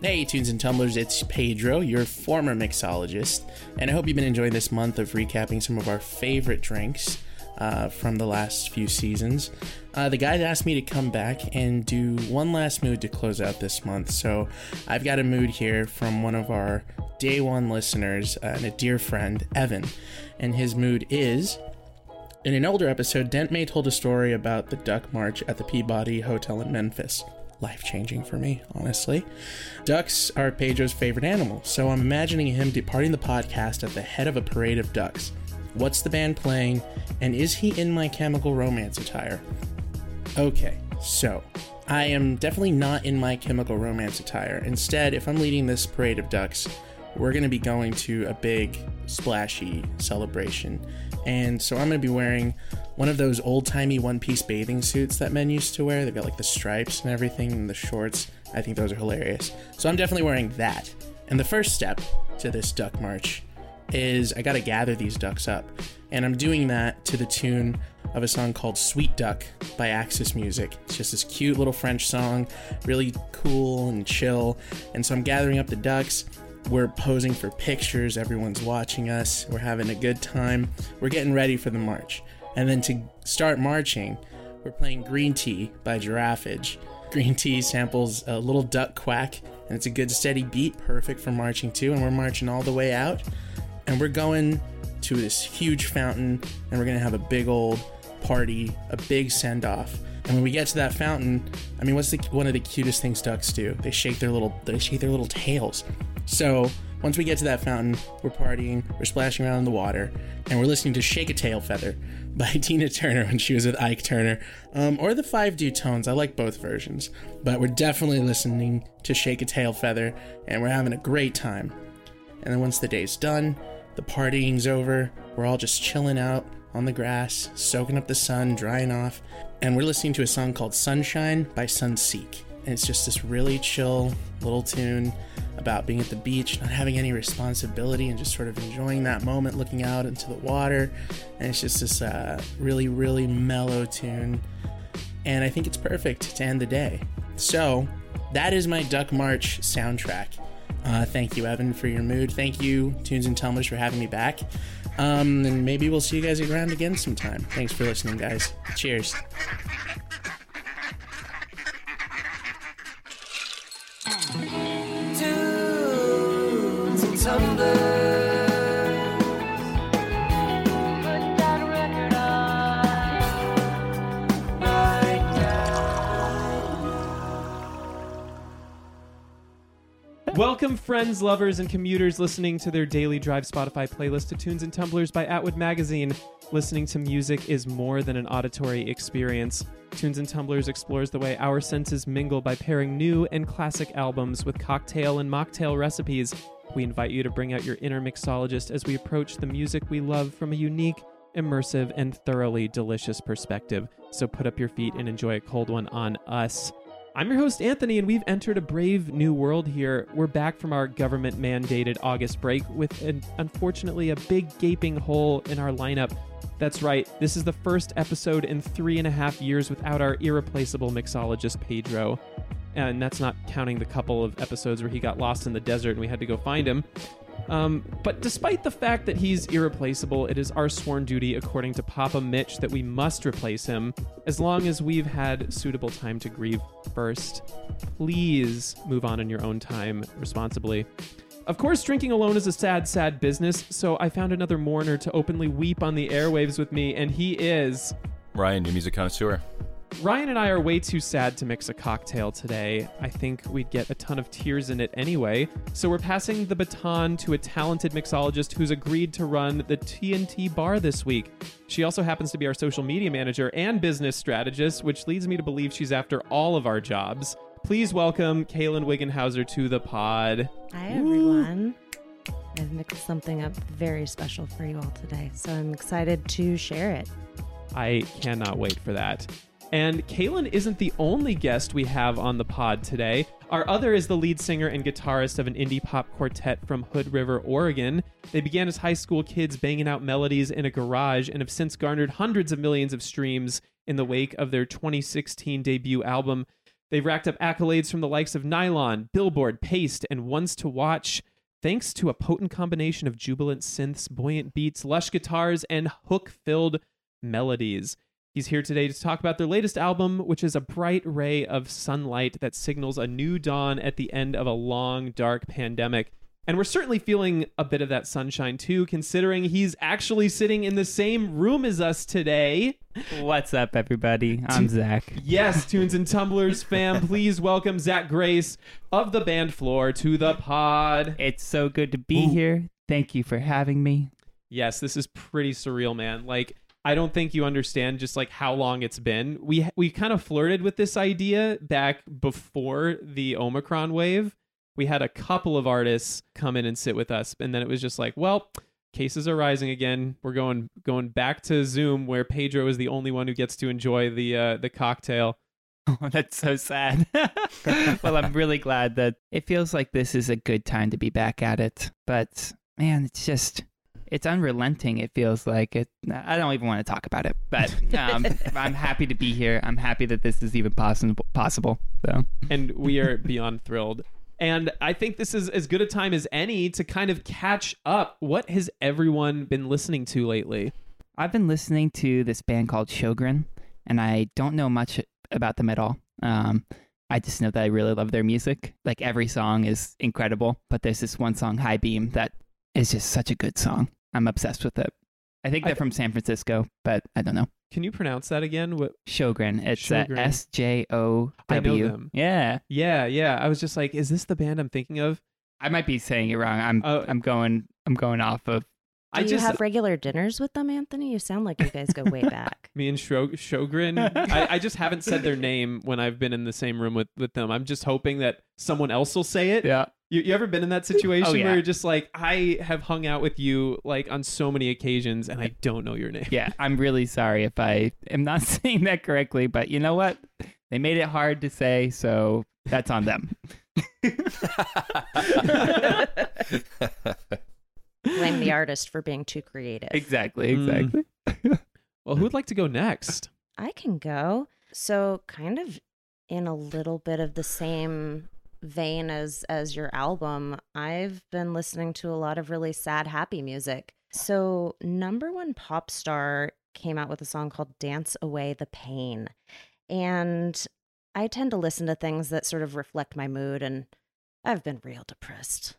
Hey, tunes and tumblers, it's Pedro, your former mixologist, and I hope you've been enjoying this month of recapping some of our favorite drinks uh, from the last few seasons. Uh, the guys asked me to come back and do one last mood to close out this month, so I've got a mood here from one of our day one listeners uh, and a dear friend, Evan, and his mood is. In an older episode, Dent May told a story about the Duck March at the Peabody Hotel in Memphis life changing for me, honestly. Ducks are Pedro's favorite animal, so I'm imagining him departing the podcast at the head of a parade of ducks. What's the band playing, and is he in my chemical romance attire? Okay, so I am definitely not in my chemical romance attire. Instead, if I'm leading this parade of ducks, we're going to be going to a big, splashy celebration. And so I'm going to be wearing one of those old timey one piece bathing suits that men used to wear. They've got like the stripes and everything and the shorts. I think those are hilarious. So I'm definitely wearing that. And the first step to this duck march is I got to gather these ducks up. And I'm doing that to the tune of a song called Sweet Duck by Axis Music. It's just this cute little French song, really cool and chill. And so I'm gathering up the ducks. We're posing for pictures. Everyone's watching us. We're having a good time. We're getting ready for the march. And then to start marching, we're playing Green Tea by Giraffage. Green Tea samples a little duck quack, and it's a good steady beat, perfect for marching too. And we're marching all the way out, and we're going to this huge fountain, and we're gonna have a big old party, a big send off. And when we get to that fountain, I mean, what's the, one of the cutest things ducks do? They shake their little they shake their little tails. So once we get to that fountain, we're partying, we're splashing around in the water, and we're listening to Shake a Tail Feather by Tina Turner when she was with Ike Turner, um, or the Five Du-Tones. I like both versions, but we're definitely listening to Shake a Tail Feather, and we're having a great time. And then once the day's done, the partying's over, we're all just chilling out on the grass, soaking up the sun, drying off, and we're listening to a song called Sunshine by Sunseek. And it's just this really chill little tune about being at the beach, not having any responsibility, and just sort of enjoying that moment, looking out into the water. And it's just this uh, really, really mellow tune. And I think it's perfect to end the day. So, that is my Duck March soundtrack. Uh, thank you, Evan, for your mood. Thank you, Tunes and Tumblers, for having me back. Um, and maybe we'll see you guys around again sometime. Thanks for listening, guys. Cheers. Welcome, friends, lovers, and commuters listening to their daily drive Spotify playlist to tunes and tumblers by Atwood Magazine. Listening to music is more than an auditory experience. Tunes and Tumblers explores the way our senses mingle by pairing new and classic albums with cocktail and mocktail recipes. We invite you to bring out your inner mixologist as we approach the music we love from a unique, immersive, and thoroughly delicious perspective. So put up your feet and enjoy a cold one on us. I'm your host, Anthony, and we've entered a brave new world here. We're back from our government mandated August break with, an, unfortunately, a big gaping hole in our lineup. That's right, this is the first episode in three and a half years without our irreplaceable mixologist, Pedro. And that's not counting the couple of episodes where he got lost in the desert and we had to go find him. Um, but despite the fact that he's irreplaceable, it is our sworn duty, according to Papa Mitch, that we must replace him as long as we've had suitable time to grieve first. Please move on in your own time responsibly. Of course, drinking alone is a sad, sad business, so I found another mourner to openly weep on the airwaves with me, and he is. Ryan, your music connoisseur. Ryan and I are way too sad to mix a cocktail today. I think we'd get a ton of tears in it anyway. So we're passing the baton to a talented mixologist who's agreed to run the TNT bar this week. She also happens to be our social media manager and business strategist, which leads me to believe she's after all of our jobs. Please welcome Kaylin Wiggenhauser to the pod. Hi, everyone. I've mixed something up very special for you all today, so I'm excited to share it. I cannot wait for that. And Kaylin isn't the only guest we have on the pod today. Our other is the lead singer and guitarist of an indie pop quartet from Hood River, Oregon. They began as high school kids banging out melodies in a garage and have since garnered hundreds of millions of streams in the wake of their 2016 debut album. They've racked up accolades from the likes of Nylon, Billboard, Paste, and Ones to Watch, thanks to a potent combination of jubilant synths, buoyant beats, lush guitars, and hook filled melodies. He's here today to talk about their latest album, which is a bright ray of sunlight that signals a new dawn at the end of a long, dark pandemic. And we're certainly feeling a bit of that sunshine too, considering he's actually sitting in the same room as us today. What's up, everybody? I'm Zach. Yes, Tunes and Tumblers fam, please welcome Zach Grace of the band flor to the pod. It's so good to be here. Thank you for having me. Yes, this is pretty surreal, man. Like, I don't think you understand just like how long it's been. We we kind of flirted with this idea back before the Omicron wave. We had a couple of artists come in and sit with us, and then it was just like, well, cases are rising again. We're going going back to Zoom, where Pedro is the only one who gets to enjoy the uh, the cocktail. Oh, that's so sad. well, I'm really glad that it feels like this is a good time to be back at it. But man, it's just it's unrelenting. It feels like it. I don't even want to talk about it, but um, I'm happy to be here. I'm happy that this is even possible. Possible. So, and we are beyond thrilled. And I think this is as good a time as any to kind of catch up. What has everyone been listening to lately? I've been listening to this band called Sjowgren, and I don't know much about them at all. Um, I just know that I really love their music. Like every song is incredible, but there's this one song, High Beam, that is just such a good song. I'm obsessed with it. I think they're I- from San Francisco, but I don't know. Can you pronounce that again? What? Sjowgren. It's uh. S J O them. Yeah, Yeah, yeah. I was just like, is this the band I'm thinking of? I might be saying it wrong. I'm Oh. I'm going I'm going off of. Do I you just have regular dinners with them, Anthony? You sound like you guys go way back. me and Shro- Sjowgren. I, I just haven't said their name when I've been in the same room with with them. I'm just hoping that someone else will say it. Yeah. You, you ever been in that situation Oh, yeah. where you're just like, I have hung out with you like on so many occasions and I don't know your name. Yeah, I'm really sorry if I am not saying that correctly, but you know what? They made it hard to say, so that's on them. Blame the artist for being too creative. Exactly, Mm. exactly. Well, who'd like to go next? I can go. So, kind of in a little bit of the same vein as as your album, I've been listening to a lot of really sad happy music. So, number 1 pop star came out with a song called Dance Away the Pain. And I tend to listen to things that sort of reflect my mood and I've been real depressed.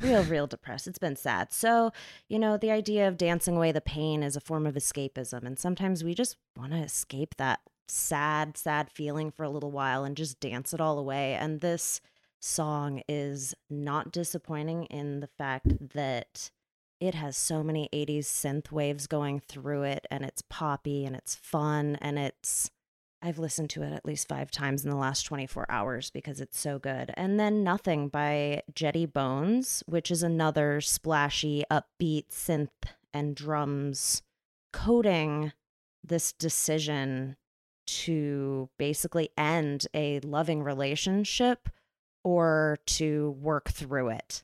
Real, real depressed. It's been sad. So, you know, the idea of dancing away the pain is a form of escapism. And sometimes we just want to escape that sad, sad feeling for a little while and just dance it all away. And this song is not disappointing in the fact that it has so many 80s synth waves going through it and it's poppy and it's fun and it's I've listened to it at least five times in the last 24 hours because it's so good. And then Nothing by Jetty Bones, which is another splashy, upbeat synth and drums coding this decision to basically end a loving relationship or to work through it.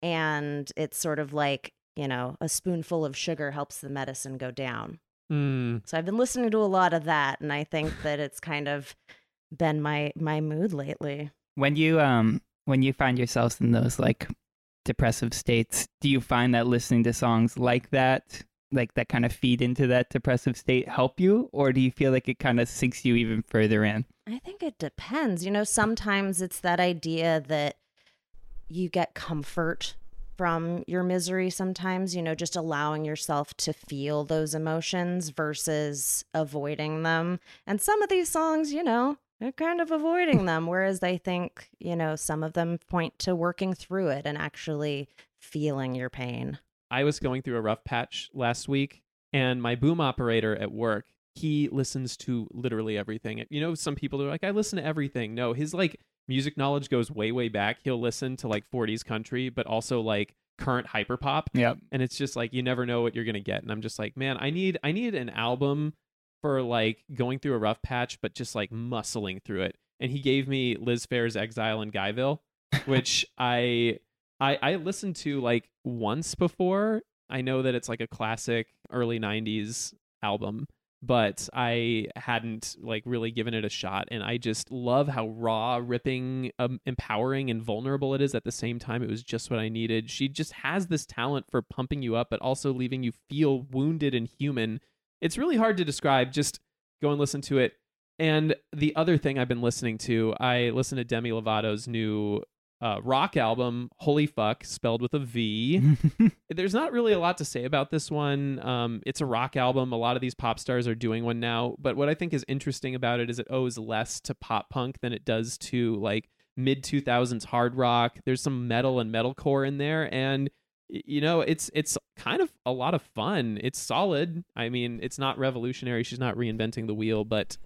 And it's sort of like, you know, a spoonful of sugar helps the medicine go down. Hmm. So I've been listening to a lot of that, and I think that it's kind of been my my mood lately. when you um when you find yourselves in those like depressive states. Do you find that listening to songs like that, like that kind of feed into that depressive state, help you? Or do you feel like it kind of sinks you even further in? I think it depends. You know, sometimes it's that idea that you get comfort from your misery sometimes, you know, just allowing yourself to feel those emotions versus avoiding them. And some of these songs, you know, they're kind of avoiding them. Whereas I think, you know, some of them point to working through it and actually feeling your pain. I was going through a rough patch last week, and my boom operator at work, he listens to literally everything. You know, some people are like, I listen to everything. No, his like music knowledge goes way, way back. He'll listen to like 40s country, but also like current hyperpop. Yep. And it's just like you never know what you're gonna get. And I'm just like, man, I need I need an album for like going through a rough patch, but just like muscling through it. And he gave me Liz Phair's Exile in Guyville, which I I I listened to like once before. I know that it's like a classic early 90s album, but I hadn't like really given it a shot and I just love how raw, ripping, um, empowering and vulnerable it is at the same time. It was just what I needed. She just has this talent for pumping you up but also leaving you feel wounded and human. It's really hard to describe. Just go and listen to it. And the other thing I've been listening to, I listened to Demi Lovato's new uh, rock album, Holy Fuck, spelled with a V. There's not really a lot to say about this one. Um, it's a rock album. A lot of these pop stars are doing one now. But what I think is interesting about it is it owes less to pop punk than it does to like mid 2000s hard rock. There's some metal and metalcore in there. And you know it's it's kind of a lot of fun it's solid i mean it's not revolutionary she's not reinventing the wheel but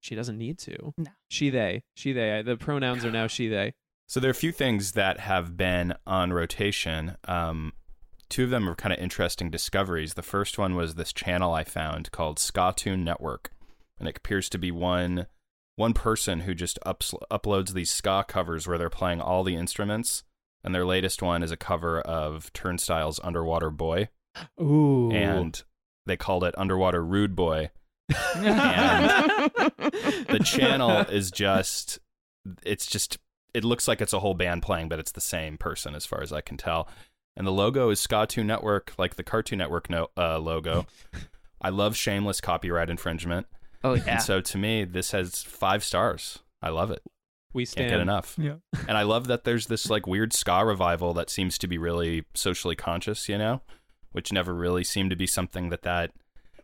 she doesn't need to No. she they she they the pronouns are now she they So there are a few things that have been on rotation. Um, two of them are kind of interesting discoveries. The first one was this channel I found called Skatoon Network, and it appears to be one one person who just ups, uploads these ska covers where they're playing all the instruments. And their latest one is a cover of Turnstile's "Underwater Boy," ooh and they called it "Underwater Rude Boy." the channel is just it's just it looks like it's a whole band playing but it's the same person as far as i can tell. And the logo is Skatoon network like the cartoon network no, uh, logo. I love shameless copyright infringement. Oh yeah. and so to me this has five stars. I love it. We can't get enough. Yeah. and i love that there's this like weird ska revival that seems to be really socially conscious you know which never really seemed to be something that that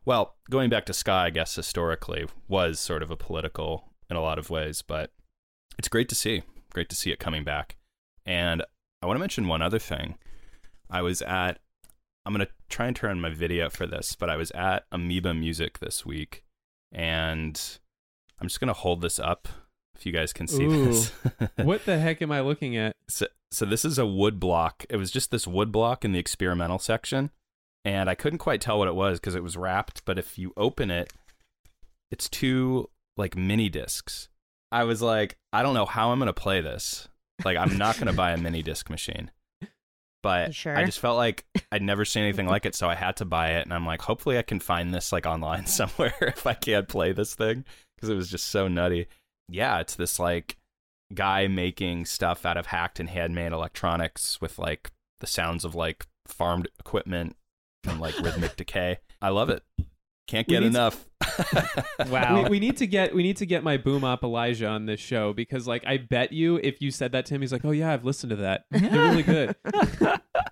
well going back to ska i guess historically was sort of a political in a lot of ways but it's great to see great to see it coming back and i want to mention one other thing i was at i'm going to try and turn on my video for this but i was at amoeba music this week and i'm just going to hold this up if you guys can see Ooh. this what the heck am i looking at so, so this is a wood block. It was just this wood block in the experimental section, and I couldn't quite tell what it was because it was wrapped. But if you open it, it's two like mini discs. I was like, I don't know how I'm gonna play this. Like, I'm not gonna buy a mini disc machine. But sure? I just felt like I'd never seen anything like it, so I had to buy it. And I'm like, hopefully, I can find this like online somewhere if I can't play this thing because it was just so nutty. Yeah, it's this like guy making stuff out of hacked and handmade electronics with like the sounds of like farmed equipment and like rhythmic decay. I love it. Can't get need to- enough. Wow. we, we need to get we need to get my boom up Elijah on this show because like I bet you if you said that to him he's like oh yeah I've listened to that they're really good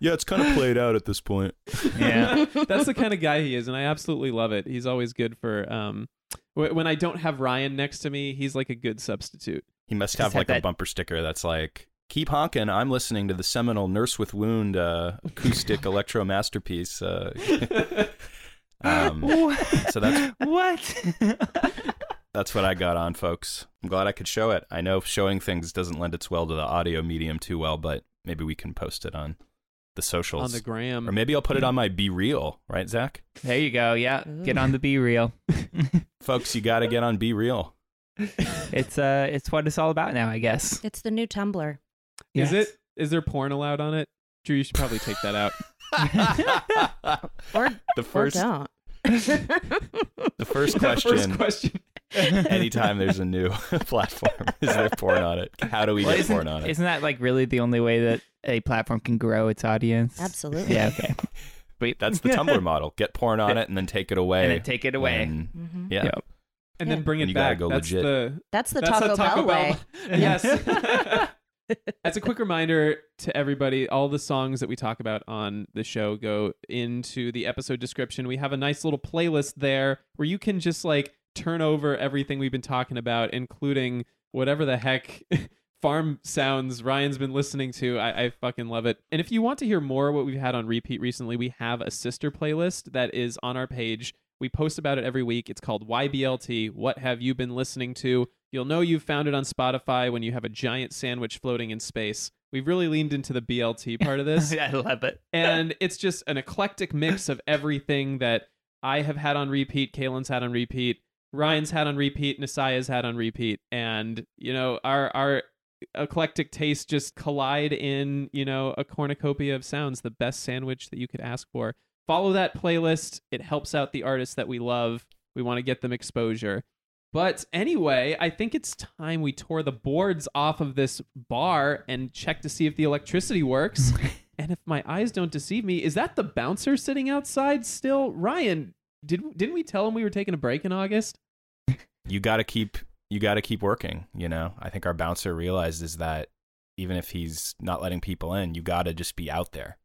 yeah, it's kind of played out at this point. yeah. that's the kind of guy he is and I absolutely love it he's always good for um wh- when I don't have Ryan next to me he's like a good substitute He must have have like a that- bumper sticker that's like, "Keep honking. I'm listening to the seminal Nurse with Wound uh, acoustic electro masterpiece." Uh, um, so that's what? that's what I got on, folks. I'm glad I could show it. I know showing things doesn't lend its well to the audio medium too well, but maybe we can post it on the socials. on the gram or maybe I'll put it on my Be Real, right, Zach? there you go. Yeah. Get on the be real. Folks, you got to get on Be Real. it's uh it's what it's all about now, I guess. It's the new Tumblr. is it is there porn allowed on it Drew you should probably take that out Or, the or first, don't. the first The question. first question Anytime there's a new platform, is there porn on it? How do we Well, get isn't, porn on it? isn't that like really the only way that a platform can grow its audience. Absolutely. Yeah. Okay. Wait, That's the Tumblr model. Get porn on it and then take it away. and then take it away. when- hmm yeah. Yep. and Yeah. then bring And it you gotta back. go That's legit. the That's the That's Taco, a Taco Bell way. yes. As a quick reminder to everybody, all the songs that we talk about on the show go into the episode description. We have a nice little playlist there where you can just like turn over everything we've been talking about, including whatever the heck farm sounds Ryan's been listening to. I, I fucking love it. And if you want to hear more of what we've had on repeat recently, we have a sister playlist that is on our page. We post about it every week. It's called YBLT. What have you been listening to? You'll know you've found it on Spotify when you have a giant sandwich floating in space. We've really leaned into the BLT part of this. yeah, I love it. and it's just an eclectic mix of everything that I have had on repeat, Kaylin's had on repeat, Ryan's had on repeat, Nasaya's had on repeat, and you know our our eclectic tastes just collide in you know a cornucopia of sounds, the best sandwich that you could ask for. Follow that playlist; it helps out the artists that we love. We want to get them exposure. But anyway, I think it's time we tore the boards off of this bar and check to see if the electricity works. and if my eyes don't deceive me, is that the bouncer sitting outside still? Ryan, did didn't we tell him we were taking a break in August? you got to keep you got to keep working you know i think our bouncer realizes that even if he's not letting people in you got to just be out there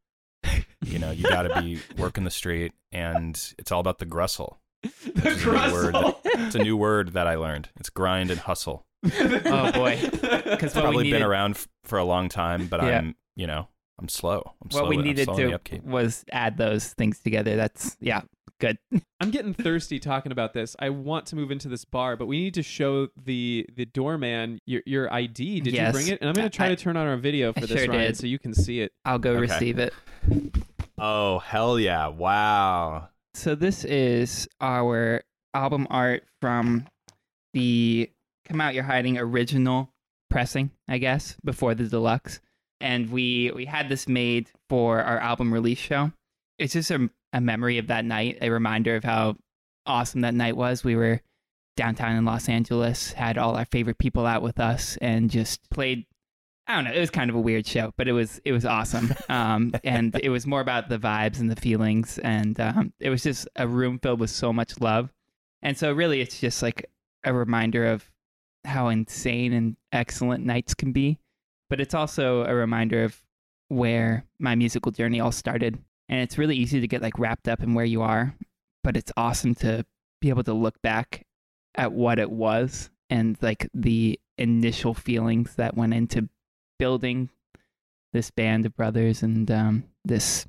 you know you got to be working the street and it's all about the grustle the It's a new word Grussel. it's a new word that i learned it's grind and hustle Oh, boy. Because it's what we probably needed, been around f- for a long time but Yeah. i'm you know i'm slow i'm slow what we needed slow in the to upkeep. was add those things together. That's yeah, good. I'm getting thirsty talking about this. I want to move into this bar, but we need to show the the doorman your your ID. Did Yes. you bring it? And I'm going to try I- to turn on our video for I this, sure Ryan, did. so you can see it. I'll go Okay. receive it. Oh hell yeah wow So this is our album art from the Come Out You're Hiding original pressing, I guess, before the deluxe. And we we had this made for our album release show. It's just a, a memory of that night, a reminder of how awesome that night was. We were downtown in Los Angeles, had all our favorite people out with us, and just played. I don't know. It was kind of a weird show, but it was it was awesome. Um, and it was more about the vibes and the feelings, and um, it was just a room filled with so much love. And so, really, it's just like a reminder of how insane and excellent nights can be. But it's also a reminder of where my musical journey all started. And it's really easy to get like wrapped up in where you are, but it's awesome to be able to look back at what it was and like the initial feelings that went into building this band of brothers and um, this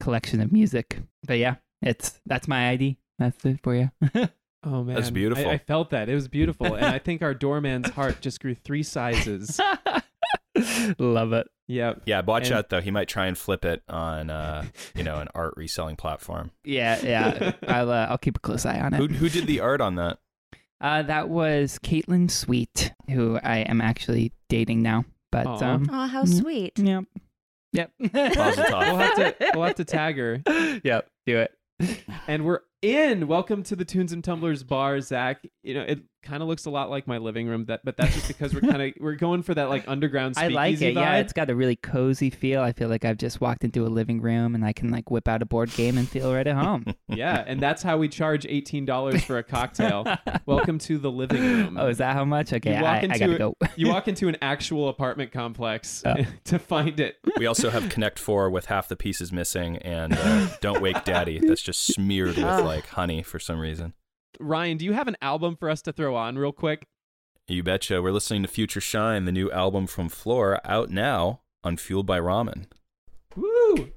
collection of music. But yeah, it's that's my ID. That's it for you. Oh man, That's beautiful. I, I felt that it was beautiful, and I think our doorman's heart just grew three sizes. Love it. Yep. yeah watch And- out though he might try and flip it on uh you know an art reselling platform Yeah, yeah. I'll uh, I'll keep a close eye on who, it. who did the art on that Uh, that was Caitlin Sweet, who I am actually dating now. But Aw. um, Oh, how Mm. sweet. yep, yep. Mazel tov. We'll have to we'll have to tag her. yep, do it. And we're in. Welcome to the Tunes and Tumblers bar, Zach. You know, it kind of looks a lot like my living room, that but that's just because we're kind of we're going for that like underground I like it. vibe. Yeah, it's got a really cozy feel. I feel like I've just walked into a living room and I can like whip out a board game and feel right at home. yeah, and that's how we charge eighteen dollars for a cocktail. Welcome to the living room. oh, is that how much? Okay, You walk I, I gotta go. You walk into an actual apartment complex Oh. to find it. We also have Connect Four with half the pieces missing, and uh, Don't Wake Daddy that's just smeared with Ah. like honey for some reason. Ryan, do you have an album for us to throw on real quick? You betcha. We're listening to Future Shine, the new album from Flor, out now on Fueled by Ramen. Woo!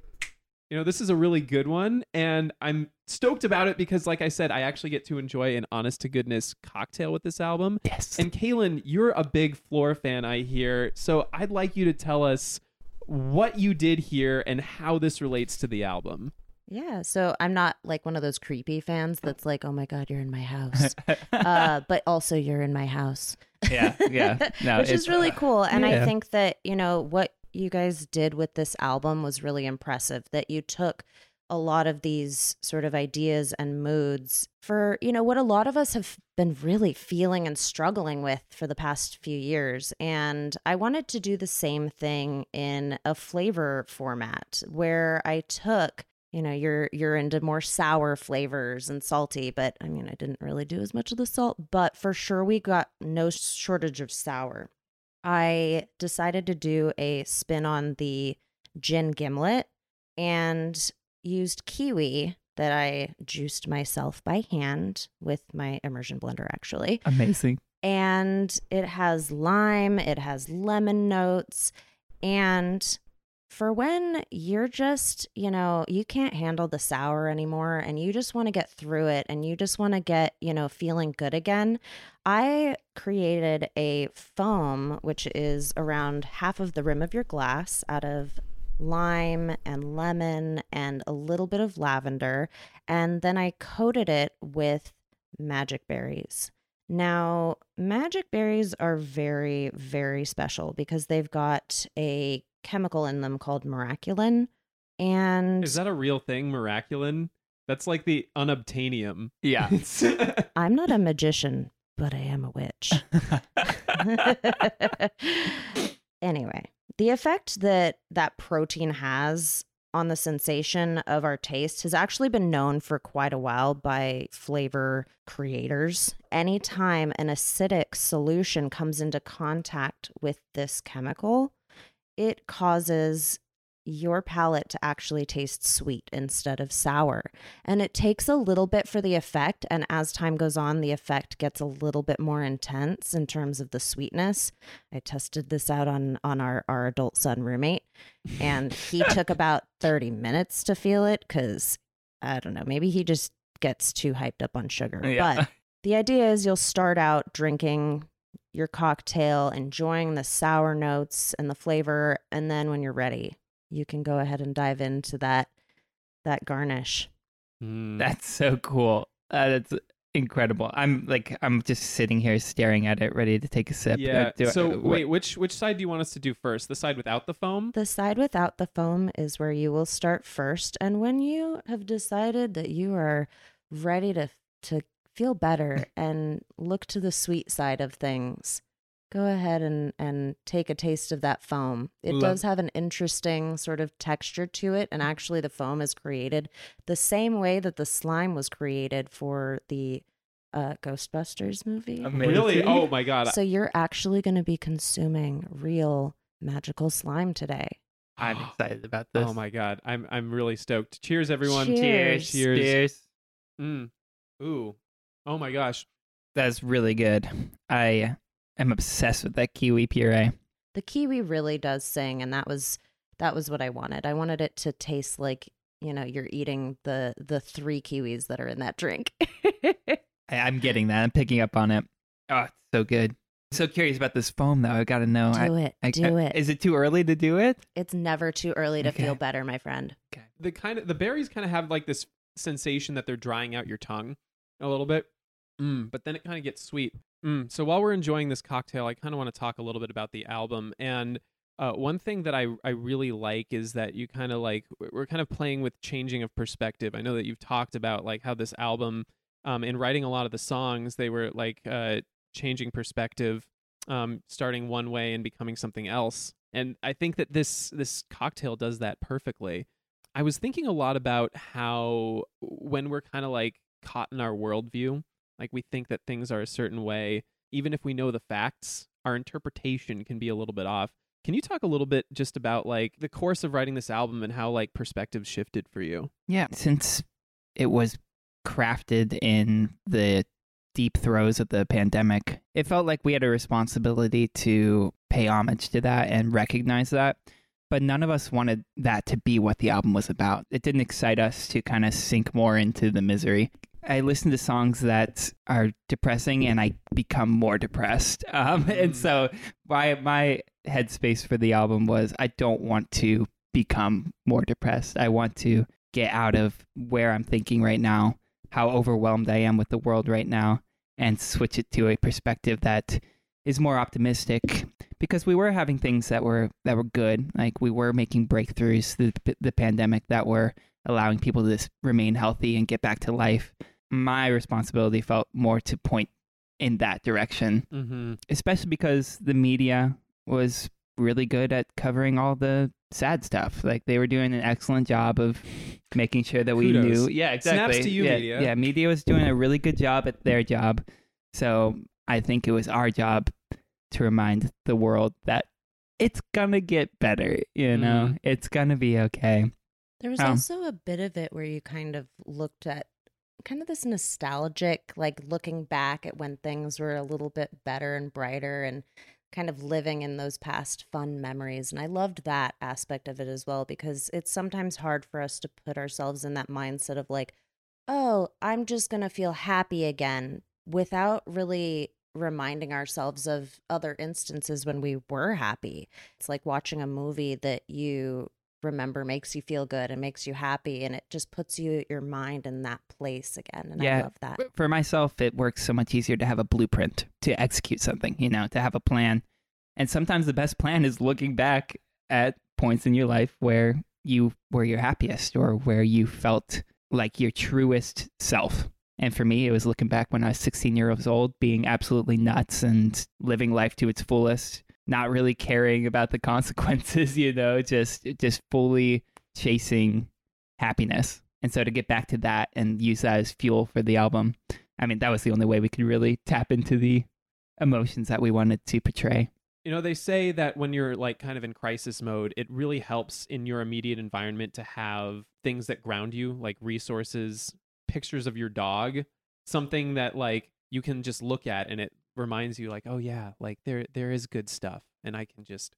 You know, this is a really good one, and I'm stoked about it because, like I said, I actually get to enjoy an honest to goodness cocktail with this album. Yes. And Kaylin, you're a big Flor fan, I hear. So I'd like you to tell us what you did here and how this relates to the album. Yeah, so I'm not like one of those creepy fans that's like, "Oh my god, you're in my house," uh, but also you're in my house. yeah, yeah. No, which it's- is really cool. And Yeah. I think that, you know, what you guys did with this album was really impressive that you took a lot of these sort of ideas and moods for, you know, what a lot of us have been really feeling and struggling with for the past few years. And I wanted to do the same thing in a flavor format where I took you know you're you're into more sour flavors and salty but i mean i didn't really do as much of the salt but for sure we got no shortage of sour i decided to do a spin on the gin gimlet and used kiwi that I juiced myself by hand with my immersion blender, actually. Amazing. And it has lime, it has lemon notes. And for when you're just, you know, you can't handle the sour anymore and you just want to get through it and you just want to get, you know, feeling good again, I created a foam, which is around half of the rim of your glass out of lime and lemon and a little bit of lavender. And then I coated it with magic berries. Now, magic berries are very, very special because they've got a chemical in them called miraculin. And Is that a real thing, miraculin? That's like the unobtainium. Yeah. I'm not a magician, but I am a witch. anyway, the effect that that protein has on the sensation of our taste has actually been known for quite a while by flavor creators. Anytime an acidic solution comes into contact with this chemical, it causes your palate to actually taste sweet instead of sour. And it takes a little bit for the effect. And as time goes on, the effect gets a little bit more intense in terms of the sweetness. I tested this out on, on our, our adult son roommate, and he took about 30 minutes to feel it because I don't know, maybe he just gets too hyped up on sugar. Yeah. But the idea is you'll start out drinking your cocktail, enjoying the sour notes and the flavor, and then when you're ready, you can go ahead and dive into that that garnish. Mm. That's so cool. Uh, that's incredible. I'm like, I'm just sitting here staring at it, ready to take a sip. Uh, yeah. do- so uh, what- wait, which which side do you want us to do first? The side without the foam? The side without the foam is where you will start first, and when you have decided that you are ready to to feel better and look to the sweet side of things, go ahead and and take a taste of that foam. It Love- does have an interesting sort of texture to it, and actually, the foam is created the same way that the slime was created for the uh, Ghostbusters movie. Amazing. Really? Oh my god. So you're actually going to be consuming real magical slime today. I'm excited about this. Oh my god. I'm I'm really stoked. Cheers everyone. Cheers. Cheers. Cheers. Cheers. Mm. Ooh. Oh my gosh. That's really good. I am obsessed with that kiwi puree. the kiwi really does sing and that was that was what i wanted i wanted it to taste like you know you're eating the the three kiwis that are in that drink I, I'm getting that. I'm picking up on it. Oh, it's so good. So curious about this foam, though. I got to know. do I, it I- do I- it Is it too early to do it? it's never too early to Okay. feel better my friend Okay. The kind of the berries kind of have like this sensation that they're drying out your tongue a little bit. Mm, but then it kind of gets sweet. Mm, so while we're enjoying this cocktail, I kind of want to talk a little bit about the album. And uh, one thing that I I really like is that you kind of like we're kind of playing with changing of perspective. I know that you've talked about like how this album, um, in writing a lot of the songs, they were like uh, changing perspective, um, starting one way and becoming something else. And I think that this this cocktail does that perfectly. I was thinking a lot about how when we're kind of like caught in our worldview, like we think that things are a certain way, even if we know the facts, our interpretation can be a little bit off. Can you talk a little bit just about like the course of writing this album and how like perspective shifted for you? Yeah. Since it was crafted in the deep throes of the pandemic, it felt like we had a responsibility to pay homage to that and recognize that. But none of us wanted that to be what the album was about. It didn't excite us to kind of sink more into the misery. I listen to songs that are depressing and I become more depressed. Um, and Mm. so my my headspace for the album was I don't want to become more depressed. I want to get out of where I'm thinking right now, how overwhelmed I am with the world right now, and switch it to a perspective that is more optimistic because we were having things that were that were good. Like we were making breakthroughs through the, the pandemic that were allowing people to remain healthy and get back to life. My responsibility felt more to point in that direction, Mm-hmm. especially because the media was really good at covering all the sad stuff. Like they were doing an excellent job of making sure that we Kudos. knew. Yeah, exactly. Snaps to you, yeah, media. Yeah, media was doing a really good job at their job. So I think it was our job to remind the world that it's gonna get better. You know, Mhm. it's gonna be okay. There was Um, also a bit of it where you kind of looked at kind of this nostalgic, like looking back at when things were a little bit better and brighter and kind of living in those past fun memories. And I loved that aspect of it as well because it's sometimes hard for us to put ourselves in that mindset of like, oh, I'm just going to feel happy again without really reminding ourselves of other instances when we were happy. It's like watching a movie that you remember makes you feel good and makes you happy and it just puts you your mind in that place again and I love that. For myself, it works so much easier to have a blueprint to execute something. You know, to have a plan. And sometimes the best plan is looking back at points in your life where you were your happiest or where you felt like your truest self. And for me, it was looking back when I was 16 years old, being absolutely nuts and living life to its fullest, not really caring about the consequences, you know, just just fully chasing happiness. And so to get back to that and use that as fuel for the album, I mean, that was the only way we could really tap into the emotions that we wanted to portray. You know, they say that when you're like kind of in crisis mode, it really helps in your immediate environment to have things that ground you, like resources, pictures of your dog, something that like you can just look at and it reminds you like, oh yeah, like there there is good stuff and I can just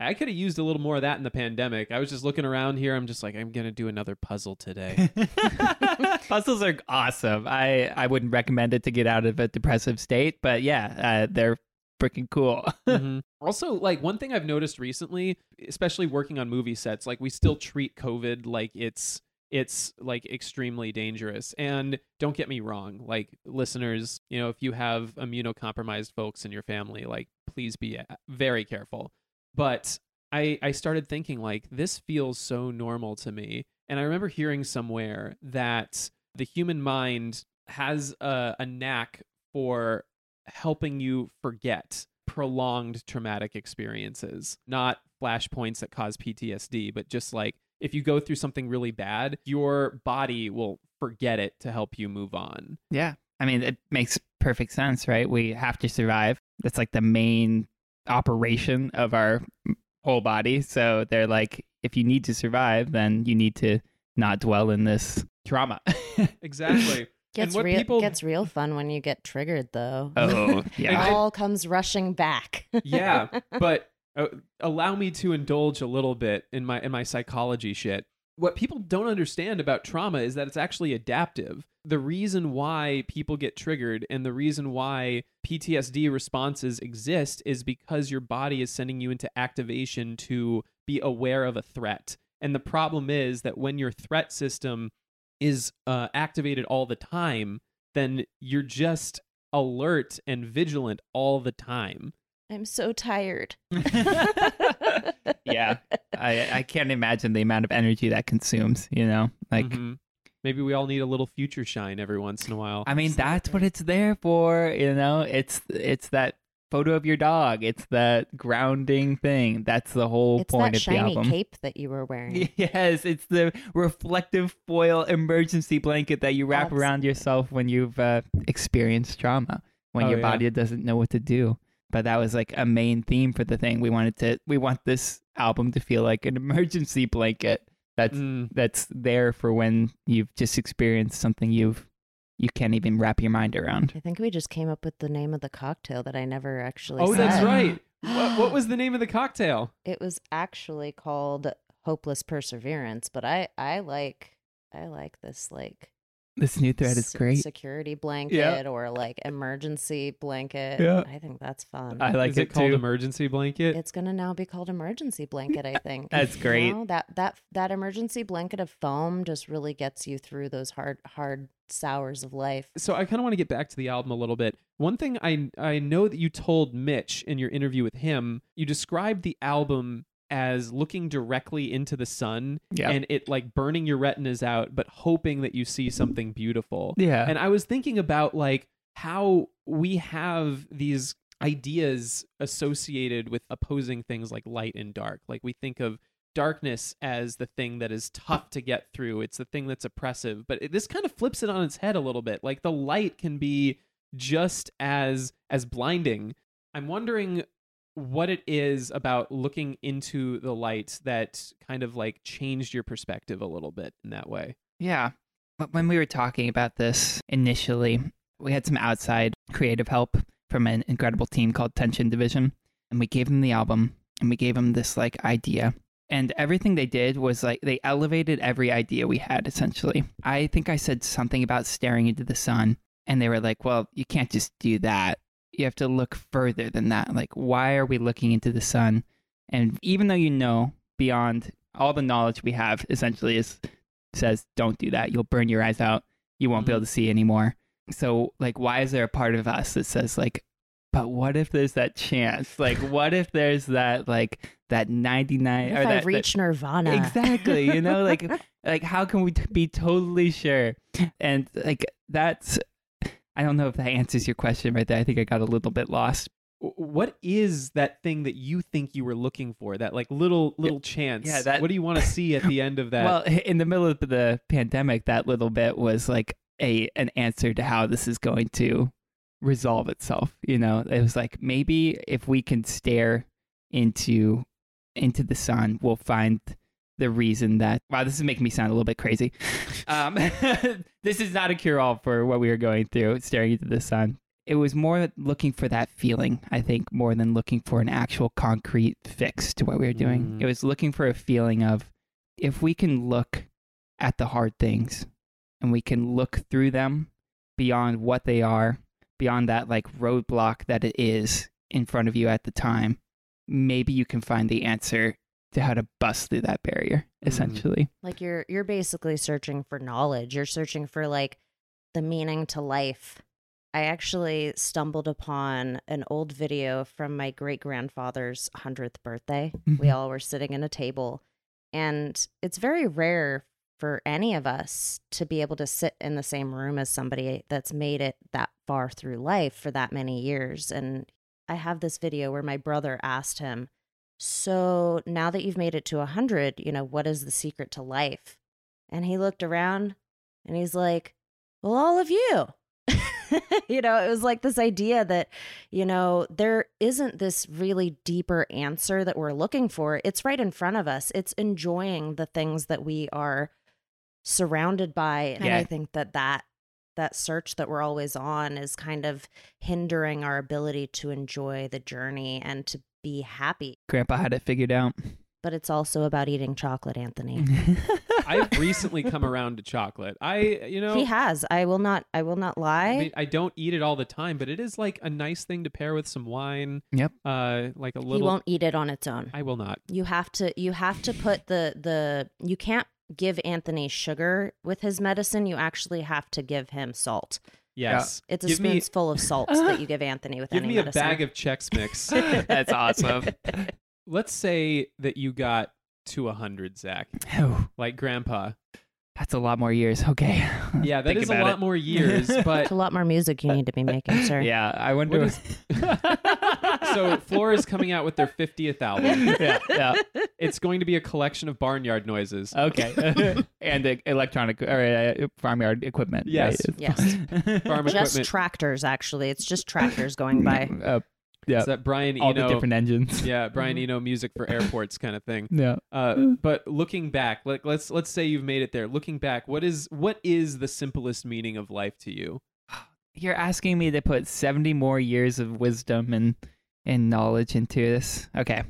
I could have used a little more of that in the pandemic. I was just looking around here. I'm just like, I'm gonna do another puzzle today. Puzzles are awesome. I, I wouldn't recommend it to get out of a depressive state, but yeah, uh, they're freaking cool. Mhm. Also, like one thing I've noticed recently, especially working on movie sets, like we still treat COVID like it's it's like extremely dangerous. And don't get me wrong, like listeners, you know, if you have immunocompromised folks in your family, like please be very careful. But I I started thinking like this feels so normal to me. And I remember hearing somewhere that the human mind has a, a knack for helping you forget prolonged traumatic experiences, not flashpoints that cause PTSD, but just like if you go through something really bad, your body will forget it to help you move on. yeah. I mean, it makes perfect sense, right? We have to survive. That's like the main operation of our whole body. So they're like, if you need to survive, then you need to not dwell in this trauma. Exactly. Gets what real people- gets real fun when you get triggered though. oh, yeah. it all comes rushing back. yeah, but uh, allow me to indulge a little bit in my in my psychology shit. What people don't understand about trauma is that it's actually adaptive. The reason why people get triggered and the reason why PTSD responses exist is because your body is sending you into activation to be aware of a threat. And the problem is that when your threat system is uh, activated all the time, then you're just alert and vigilant all the time. I'm so tired. yeah. I, I can't imagine the amount of energy that consumes, you know? Like, Mhm. maybe we all need a little future shine every once in a while. I mean, that's what it's there for, you know? It's it's that photo of your dog. It's that grounding thing. That's the whole it's point that of the album. shiny cape that you were wearing. Yes, it's the reflective foil emergency blanket that you wrap That's- around yourself when you've uh, experienced trauma, when Oh, your yeah. body doesn't know what to do. But that was like a main theme for the thing. We wanted to we want this album to feel like an emergency blanket that's Mm, that's there for when you've just experienced something you've you can't even wrap your mind around. I think we just came up with the name of the cocktail that I never actually oh, said. that's right. what, what was the name of the cocktail? It was actually called Hopeless Perseverance, but I I like I like this like This new thread is great. security blanket or like emergency blanket. Yeah. I think that's fun. I like Is it, it called too. emergency blanket? it's gonna now be called emergency blanket. I think That's You great. know, that that that emergency blanket of foam just really gets you through those hard hard sours of life. so I kind of want to get back to the album a little bit. One thing I I know that you told Mitch in your interview with him, you described the album as looking directly into the sun and it like burning your retinas out but hoping that you see something beautiful. yeah. And I was thinking about like how we have these ideas associated with opposing things like light and dark. Like we think of darkness as the thing that is tough to get through. It's the thing that's oppressive. But it, this kind of flips it on its head a little bit. Like the light can be just as as blinding. I'm wondering what it is about looking into the light that kind of like changed your perspective a little bit in that way. Yeah. When we were talking about this initially, we had some outside creative help from an incredible team called Tension Division. And we gave them the album and we gave them this like idea. And everything they did was like they elevated every idea we had essentially. I think I said something about staring into the sun. And they were like, well, you can't just do that. You have to look further than that. Like, why are we looking into the sun? And even though you know beyond all the knowledge we have, essentially, is says don't do that you'll burn your eyes out you won't be mm-hmm. able to see anymore so like why is there a part of us that says like but what if there's that chance like what if there's that like that 99 What or I that, that- reach Nirvana? exactly you know like like how can we t- be totally sure and like that's i don't know if that answers your question right there i think i got a little bit lost. What is that thing that you think you were looking for? That like little little chance. yeah, that- what do you want to see at the end of that? Well, in the middle of the pandemic, that little bit was like a an answer to how this is going to resolve itself. You know, it was like maybe if we can stare into into the sun, we'll find the reason that wow, this is making me sound a little bit crazy. Um, this is not a cure all for what we were going through, staring into the sun. It was more looking for that feeling, I think, more than looking for an actual concrete fix to what we were doing. Mm. It was looking for a feeling of if we can look at the hard things and we can look through them beyond what they are, beyond that like roadblock that it is in front of you at the time, maybe you can find the answer to how to bust through that barrier, Mhm. essentially. Like you're you're basically searching for knowledge. You're searching for like the meaning to life. I actually stumbled upon an old video from my great grandfather's 100th birthday. We Mhm. all were sitting in a table, and it's very rare for any of us to be able to sit in the same room as somebody that's made it that far through life for that many years. And I have this video where my brother asked him, So now that you've made it to 100, you know, what is the secret to life? And he looked around and he's like, Well, all of you. you know, it was like this idea that, you know, there isn't this really deeper answer that we're looking for. It's right in front of us. It's enjoying the things that we are surrounded by. And Yeah. I think that that that search that we're always on is kind of hindering our ability to enjoy the journey and to be happy. Grandpa had it figured out. But it's also about eating chocolate, Anthony. I've recently come around to chocolate. I, you know, he has. I will not I will not lie. I, mean, I don't eat it all the time, but it is like a nice thing to pair with some wine. Yep. Uh, like a little he won't eat it on its own. I will not. You have to you have to put the the you can't give Anthony sugar with his medicine. You actually have to give him salt. Yes. It's a give me, spoonful of salt that you give Anthony with give any me a bag of Chex Mix. That's awesome. Let's say that you got to a hundred, Zach, like Grandpa. That's a lot more years. Okay. Yeah, that Think is a lot it. more years, but It's a lot more music you need to be making, sir. Yeah, I wonder. What so flor is coming out with their 50th album. yeah, yeah. It's going to be a collection of barnyard noises. Okay. and uh, electronic or uh, farmyard equipment. Yes. right? Yes. Farm Just equipment. tractors, actually. It's just tractors going by. Uh, yeah. It's that Brian All the Eno, different engines. yeah, Brian Eno music for airports kind of thing. Yeah. Uh, but looking back, like let's let's say you've made it there. Looking back, what is what is the simplest meaning of life to you? You're asking me to put 70 more years of wisdom and and knowledge into this. Okay.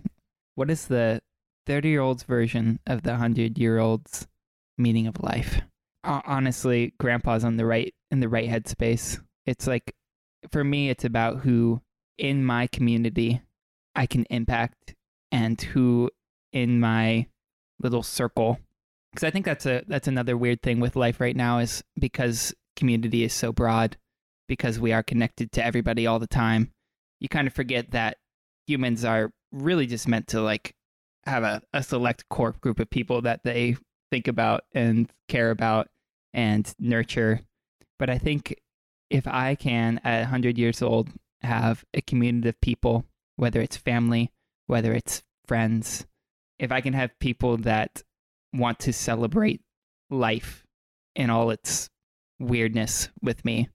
What is the 30 year old's version of the 100 year old's meaning of life? ho- honestly, Grandpa's on the right in the right headspace. It's like for me, it's about who in my community I can impact and who in my little circle. Because I think that's a that's another weird thing with life right now is because community is so broad, because we are connected to everybody all the time. You kind of forget that humans are really just meant to like have a, a select core group of people that they think about and care about and nurture. But I think if I can, at 100 years old, have a community of people, whether it's family, whether it's friends, if I can have people that want to celebrate life in all its weirdness with me,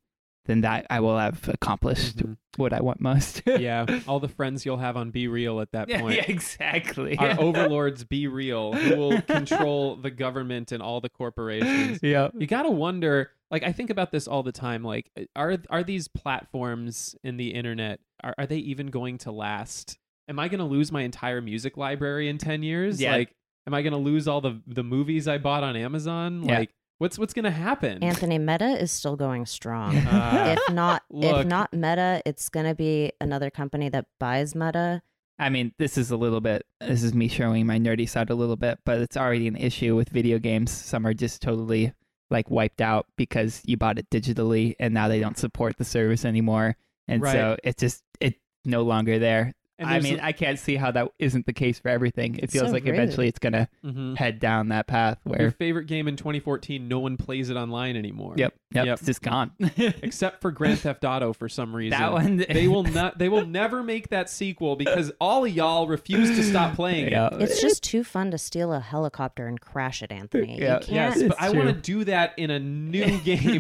then that I will have accomplished Mhm. what I want most. yeah, all the friends you'll have on Be Real at that point. yeah, exactly. Our overlords Be Real, who will control the government and all the corporations. yeah. You gotta wonder. Like I think about this all the time. Like, are are these platforms in the internet? Are are they even going to last? Am I gonna lose my entire music library in ten years? Yeah. Like, am I gonna lose all the the movies I bought on Amazon? Yeah. Like, what's what's gonna happen? Anthony Meta is still going strong. Uh, if not Look. if not Meta, it's gonna be another company that buys Meta. I mean, this is a little bit, this is me showing my nerdy side a little bit, but it's already an issue with video games. Some are just totally like wiped out because you bought it digitally and now they don't support the service anymore. And so Right. it's just, it's no longer there. And I there's mean, a- I can't see how that isn't the case for everything. It It's feels so like rude. eventually it's going to Mhm. head down that path where Your where, favorite game in 2014, no one plays it online anymore. yep, yep, Yep. it's just gone. Except for Grand Theft Auto for some reason. that one, they will not they will never make that sequel because all of y'all refuse to stop playing Yeah. it. It's just too fun to steal a helicopter and crash it, Anthony. Yeah. You can't. Yes, It's but I want to true. do that in a new game.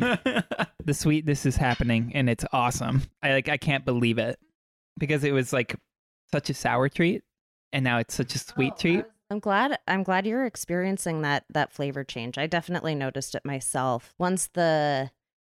the sweet this is happening and it's awesome. I like I can't believe it because it was like such a sour treat and now it's such a sweet oh, treat. Uh, I'm glad I'm glad you're experiencing that that flavor change. I definitely noticed it myself. Once the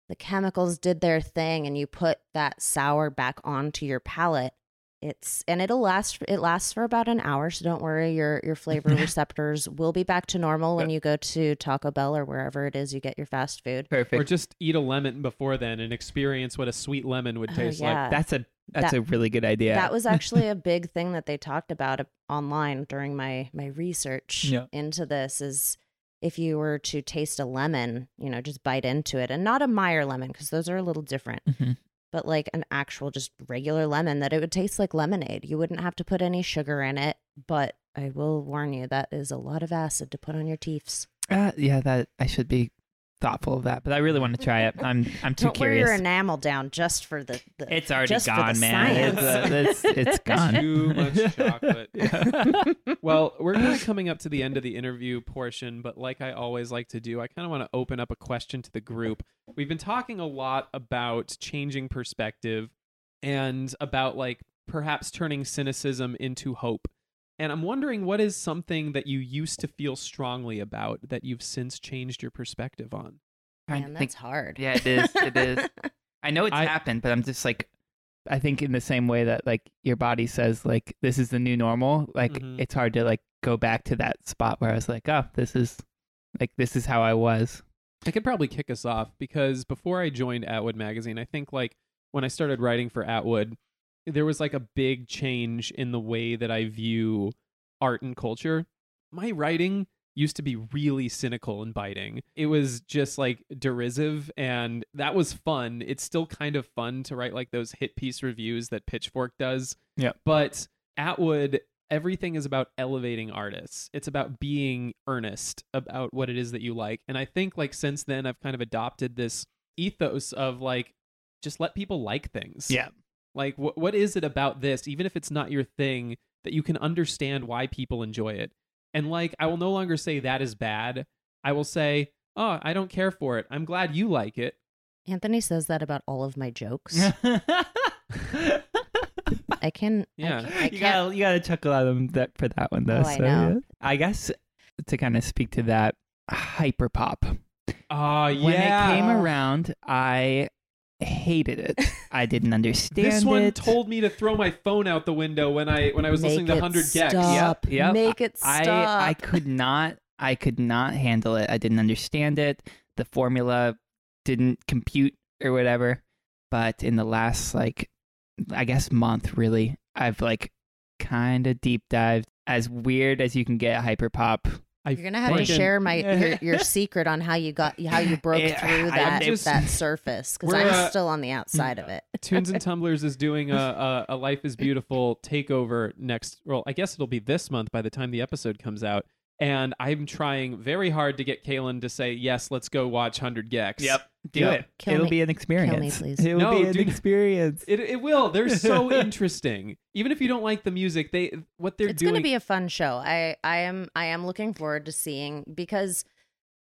the chemicals did their thing and you put that sour back onto your palate, it's and it'll last it lasts for about an hour, so don't worry, your your flavor receptors will be back to normal when you go to Taco Bell or wherever it is you get your fast food. Perfect. or just eat a lemon before then and experience what a sweet lemon would Oh, taste yeah. like. that's a that's That- a really good idea. That was actually a big thing that they talked about uh, online during my my research Yeah. into this is if you were to taste a lemon, you know, just bite into it and not a Meyer lemon because those are a little different, Mhm. But like an actual just regular lemon that it would taste like lemonade. You wouldn't have to put any sugar in it, but I will warn you that is a lot of acid to put on your teeths. Uh, yeah, that I should be thoughtful of that, but I really want to try it. I'm I'm too Don't wear your enamel down just for the, the It's already just for the gone, man. It's, uh, it's, it's gone. Too much chocolate. Yeah. well, we're kind of coming up to the end of the interview portion, but like I always like to do, I kind of want to open up a question to the group. We've been talking a lot about changing perspective and about like perhaps turning cynicism into hope. And I'm wondering what is something that you used to feel strongly about that you've since changed your perspective on? Trying Man, to that's think- hard. Yeah, it is. It is. I know it's I- happened, but I'm just like, I think in the same way that like your body says like this is the new normal. Like Mhm. it's hard to like go back to that spot where I was like, oh, this is like this is how I was. I could probably kick us off because before I joined Atwood Magazine, I think like when I started writing for Atwood, there was like a big change in the way that I view art and culture. My writing used to be really cynical and biting. It was just like derisive and that was fun. It's still kind of fun to write like those hit piece reviews that Pitchfork does. Yep. But Atwood everything is about elevating artists. It's about being earnest about what it is that you like. And I think like since then I've kind of adopted this ethos of like just let people like things. Like what what is it about this even if it's not your thing that you can understand why people enjoy it. And like I will no longer say that is bad. I will say, "Oh, I don't care for it. I'm glad you like it." Anthony says that about all of my jokes. I can. Yeah. I, can, I you can't. gotta you gotta chuckle at them that for that one though. Oh, I so, know. yeah. I guess to kind of speak to that hyper pop. Oh, yeah. When it came around, I hated it. I didn't understand This one it. told me to throw my phone out the window when I when I was Make listening to it 100 Gecs. Stop. Yep. Make it stop. I I could not I could not handle it. I didn't understand it. the formula didn't compute or whatever. But in the last like I guess month really, I've like kind of deep dived as weird as you can get hyperpop. I You're gonna have to share my your, your secret on how you got how you broke Yeah, through I that just- that surface because We're, I'm uh, still on the outside of it. Tunes and Tumblers is doing a, a, a Life is Beautiful takeover next. Well, I guess it'll be this month by the time the episode comes out. And I'm trying very hard to get Kaylin to say, yes, let's go watch 100 Gecs. Yep, do Yep. it. Kill It'll me- be an experience. me, please. It will No, be an dude. experience. It, it will. They're so interesting. Even if you don't like the music, they what they're it's doing. It's gonna be a fun show. I I am I am looking forward to seeing because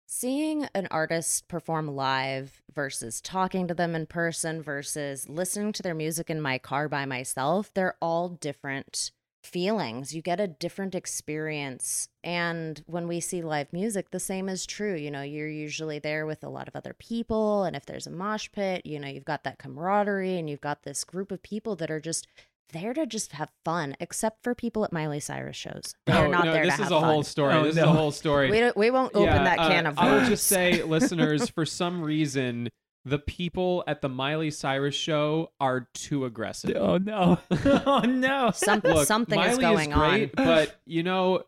seeing an artist perform live versus talking to them in person versus listening to their music in my car by myself, they're all different feelings. You get a different experience. And when we see live music, the same is true. You know, you're usually there with a lot of other people. And if there's a mosh pit, you know, you've got that camaraderie and you've got this group of people that are just there to just have fun, except for people at Miley Cyrus shows. They're no, not no, there this to is have a whole story. Oh, this is a whole story. We, don't, we won't open Yeah, that can uh, of I worms. will just say, listeners, for some reason, the people at the Miley Cyrus show are too aggressive. Oh no! oh no! Some, Look, something Miley is going great, on. but you know,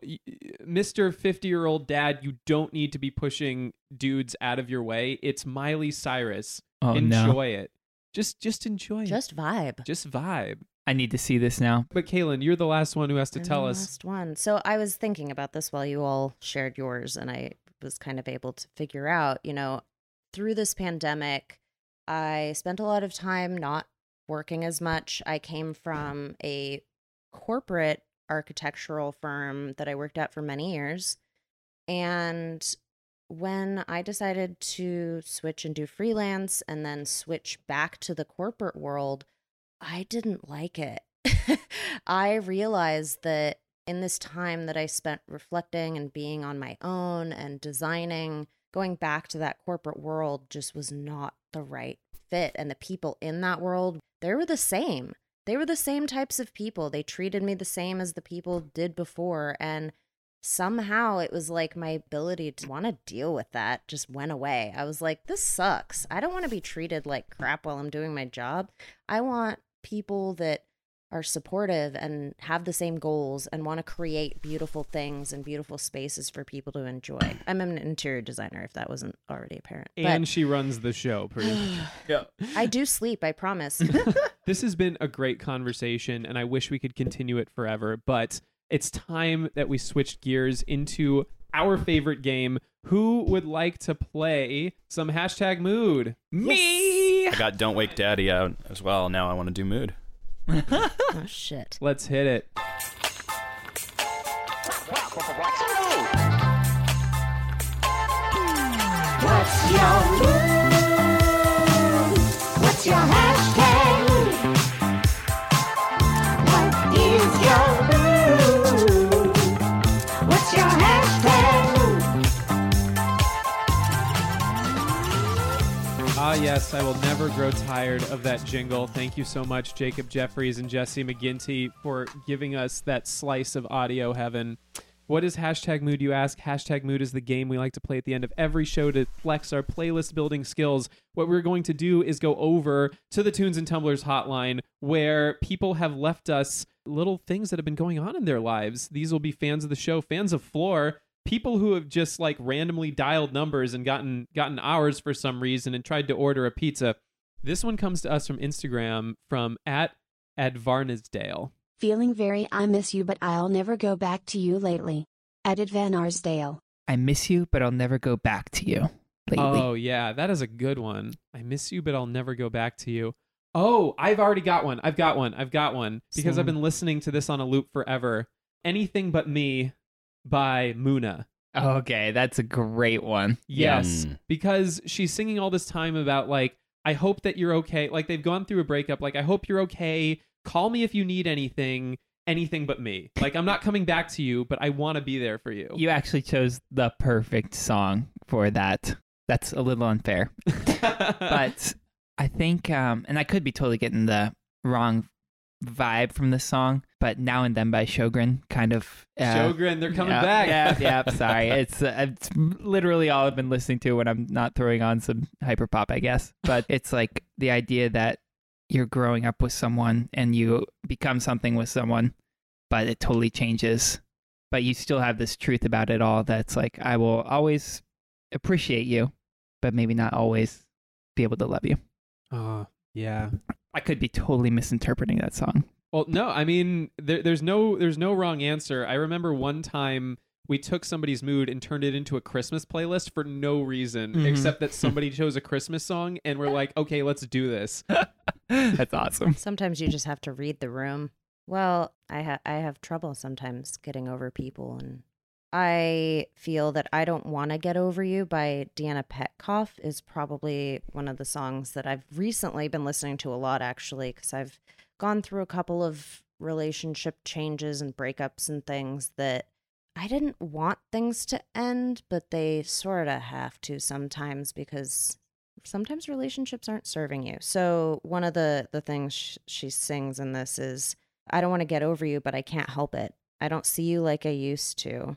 Mr. 50 year old dad, you don't need to be pushing dudes out of your way. It's Miley Cyrus. Oh no! enjoy it. Just, just enjoy it. Just vibe. just vibe. I need to see this now. But Kaylin, you're the last one who has to And tell the us. last one. So I was thinking about this while you all shared yours, and I was kind of able to figure out, you know, through this pandemic, I spent a lot of time not working as much. I came from a corporate architectural firm that I worked at for many years. And when I decided to switch and do freelance and then switch back to the corporate world, I didn't like it. I realized that in this time that I spent reflecting and being on my own and designing, going back to that corporate world just was not the right fit. And the people in that world, they were the same. They were the same types of people. They treated me the same as the people did before. And somehow it was like my ability to want to deal with that just went away. I was like, this sucks. I don't want to be treated like crap while I'm doing my job. I want people that are supportive and have the same goals and want to create beautiful things and beautiful spaces for people to enjoy. I'm an interior designer, if that wasn't already apparent. And she runs the show, pretty much. but I do sleep, I promise. this has been a great conversation, and I wish we could continue it forever. But it's time that we switched gears into our favorite game. Who would like to play some hashtag mood? Me. I got Don't Wake Daddy out as well. Now I want to do Mood. oh, shit. Let's hit it. What's your yes, I will never grow tired of that jingle. Thank you so much, Jacob Jeffries and Jesse McGinty, for giving us that slice of audio heaven. What is hashtag mood, you ask? Hashtag mood is the game we like to play at the end of every show to flex our playlist building skills. What we're going to do is go over to the Tunes and Tumblers hotline where people have left us little things that have been going on in their lives. These will be fans of the show, fans of flor, people who have just like randomly dialed numbers and gotten gotten ours for some reason and tried to order a pizza. This one comes to us from Instagram from at at Advarnesdale. Feeling very I miss you, but I'll never go back to you lately. Edit Van Arsdale. I miss you, but I'll never go back to you. Lately. Oh yeah, that is a good one. I miss you, but I'll never go back to you. Oh, I've already got one. I've got one. I've got one because I've been listening to this on a loop forever. Anything but me by Muna. Okay, that's a great one. Yes, Mm. because she's singing all this time about like I hope that you're okay. Like they've gone through a breakup. Like I hope you're okay. Call me if you need anything. Anything but me. Like I'm not coming back to you, but I want to be there for you. You actually chose the perfect song for that. That's a little unfair. but I think, um, and I could be totally getting the wrong vibe from this song, but Now and Then by Sjowgren kind of. Uh, Sjowgren, they're coming yeah, back. Yeah, yeah. Sorry, it's uh, it's literally all I've been listening to when I'm not throwing on some hyperpop, I guess. But it's like the idea that you're growing up with someone and you become something with someone, but it totally changes. But you still have this truth about it all that's like I will always appreciate you, but maybe not always be able to love you. Oh, yeah. I could be totally misinterpreting that song. Well, no, I mean, there, there's no there's no wrong answer. I remember one time we took somebody's mood and turned it into a Christmas playlist for no reason Mhm. except that somebody chose a Christmas song and we're like, okay, let's do this. That's awesome. Sometimes you just have to read the room. Well, I ha- I have trouble sometimes getting over people, and I feel that I don't want to get over you by Deanna Petcoff is probably one of the songs that I've recently been listening to a lot, actually, because I've gone through a couple of relationship changes and breakups and things that I didn't want things to end, but they sort of have to sometimes because sometimes relationships aren't serving you. So one of the the things sh- she sings in this is I don't want to get over you, but I can't help it. I don't see you like I used to.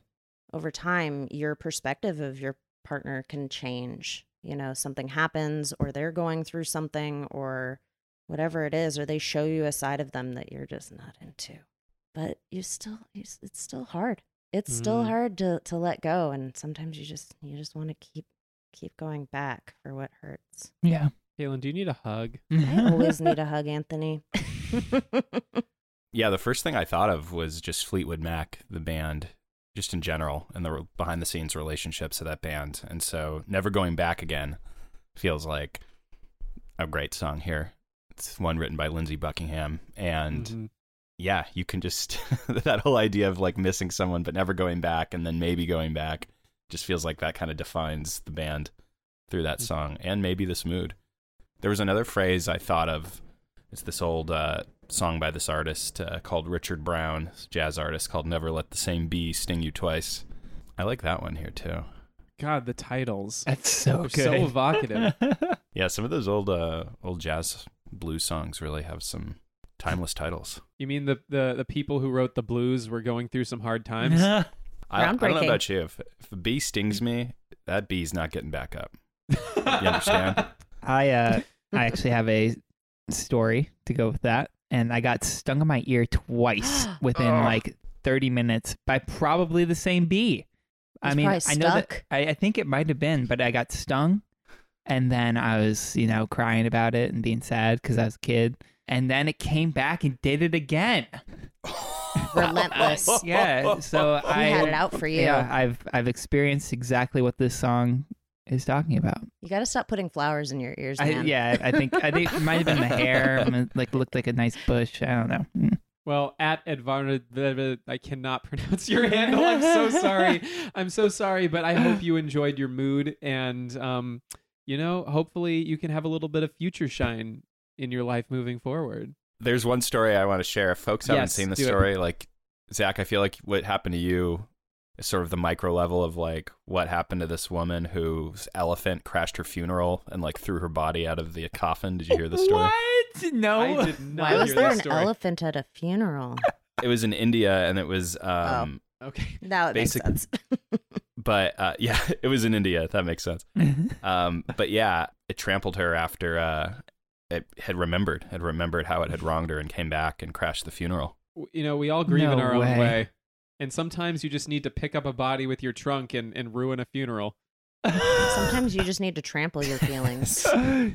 Over time, your perspective of your partner can change. You know, something happens or they're going through something or whatever it is or they show you a side of them that you're just not into. But you still it's still hard. It's still Mm. hard to to let go and sometimes you just you just want to keep keep going back for what hurts. Yeah. Kaylin, do you need a hug? I always need a hug, Anthony. Yeah, the first thing I thought of was just Fleetwood Mac, the band, just in general, and the behind the scenes relationships of that band. And so, Never Going Back Again feels like a great song here. It's one written by Lindsey Buckingham. And Mhm. yeah, you can just, that whole idea of like missing someone but never going back and then maybe going back just feels like that kind of defines the band through that song and maybe this mood. There was another phrase I thought of. It's this old uh, song by this artist uh, called Richard Brown, jazz artist called Never Let the Same Bee Sting You Twice. I like that one here too. God, the titles. That's so good. so evocative. Yeah, some of those old uh, old jazz blues songs really have some timeless titles. You mean the, the the people who wrote the blues were going through some hard times? I, I don't know about you. If, if a bee stings me, that bee's not getting back up. You understand? I uh I actually have a story to go with that. And I got stung on my ear twice within Ugh. like 30 minutes by probably the same bee. I mean, I know that. I, I think it might have been, but I got stung and then I was, you know, crying about it and being sad because I was a kid. And then it came back and did it again. Relentless. Yeah. So I had it out for you. Yeah, I've I've experienced exactly what this song is talking about. You got to stop putting flowers in your ears, I, yeah, I think I think it might have been the hair, like looked like a nice bush. I don't know. Mm. Well, at Edvarda, I cannot pronounce your handle. I'm so sorry. I'm so sorry, but I hope you enjoyed your mood, and um, you know, hopefully you can have a little bit of future shine in your life moving forward. There's one story I want to share. If folks haven't Yes, seen the do it. story, like Zach, I feel like what happened to you is sort of the micro level of like what happened to this woman whose elephant crashed her funeral and like threw her body out of the coffin. Did you hear the story? What? No. I did not Why was there an story. elephant at a funeral? It was in India and it was um Okay. That makes Basic- sense. but uh yeah, it was in India, if that makes sense. Um but yeah, it trampled her after uh it had remembered, had remembered how it had wronged her and came back and crashed the funeral. You know, we all grieve in No our own way. Way, and sometimes you just need to pick up a body with your trunk and, and ruin a funeral. Sometimes you just need to trample your feelings.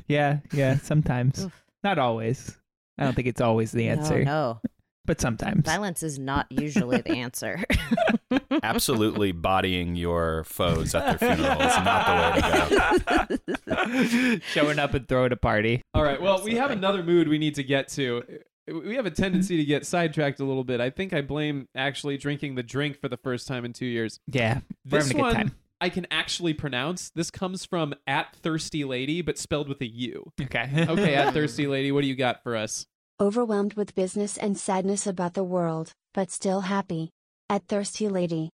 yeah, yeah. Sometimes, Oof. not always. I don't think it's always the answer, No, but sometimes. no. Violence is not usually the answer. Absolutely bodying your foes at their funeral is not the way to go. Showing up and throwing a party. All right. Well, we have another mood we need to get to. We have a tendency to get sidetracked a little bit. I think I blame actually drinking the drink for the first time in two years. Yeah, we're This having a good one time. I can actually pronounce. This comes from at thirsty lady, but spelled with a U. Okay. Okay, at thirsty lady, what do you got for us? Overwhelmed with business and sadness about the world, but still happy. At Thirsty Lady.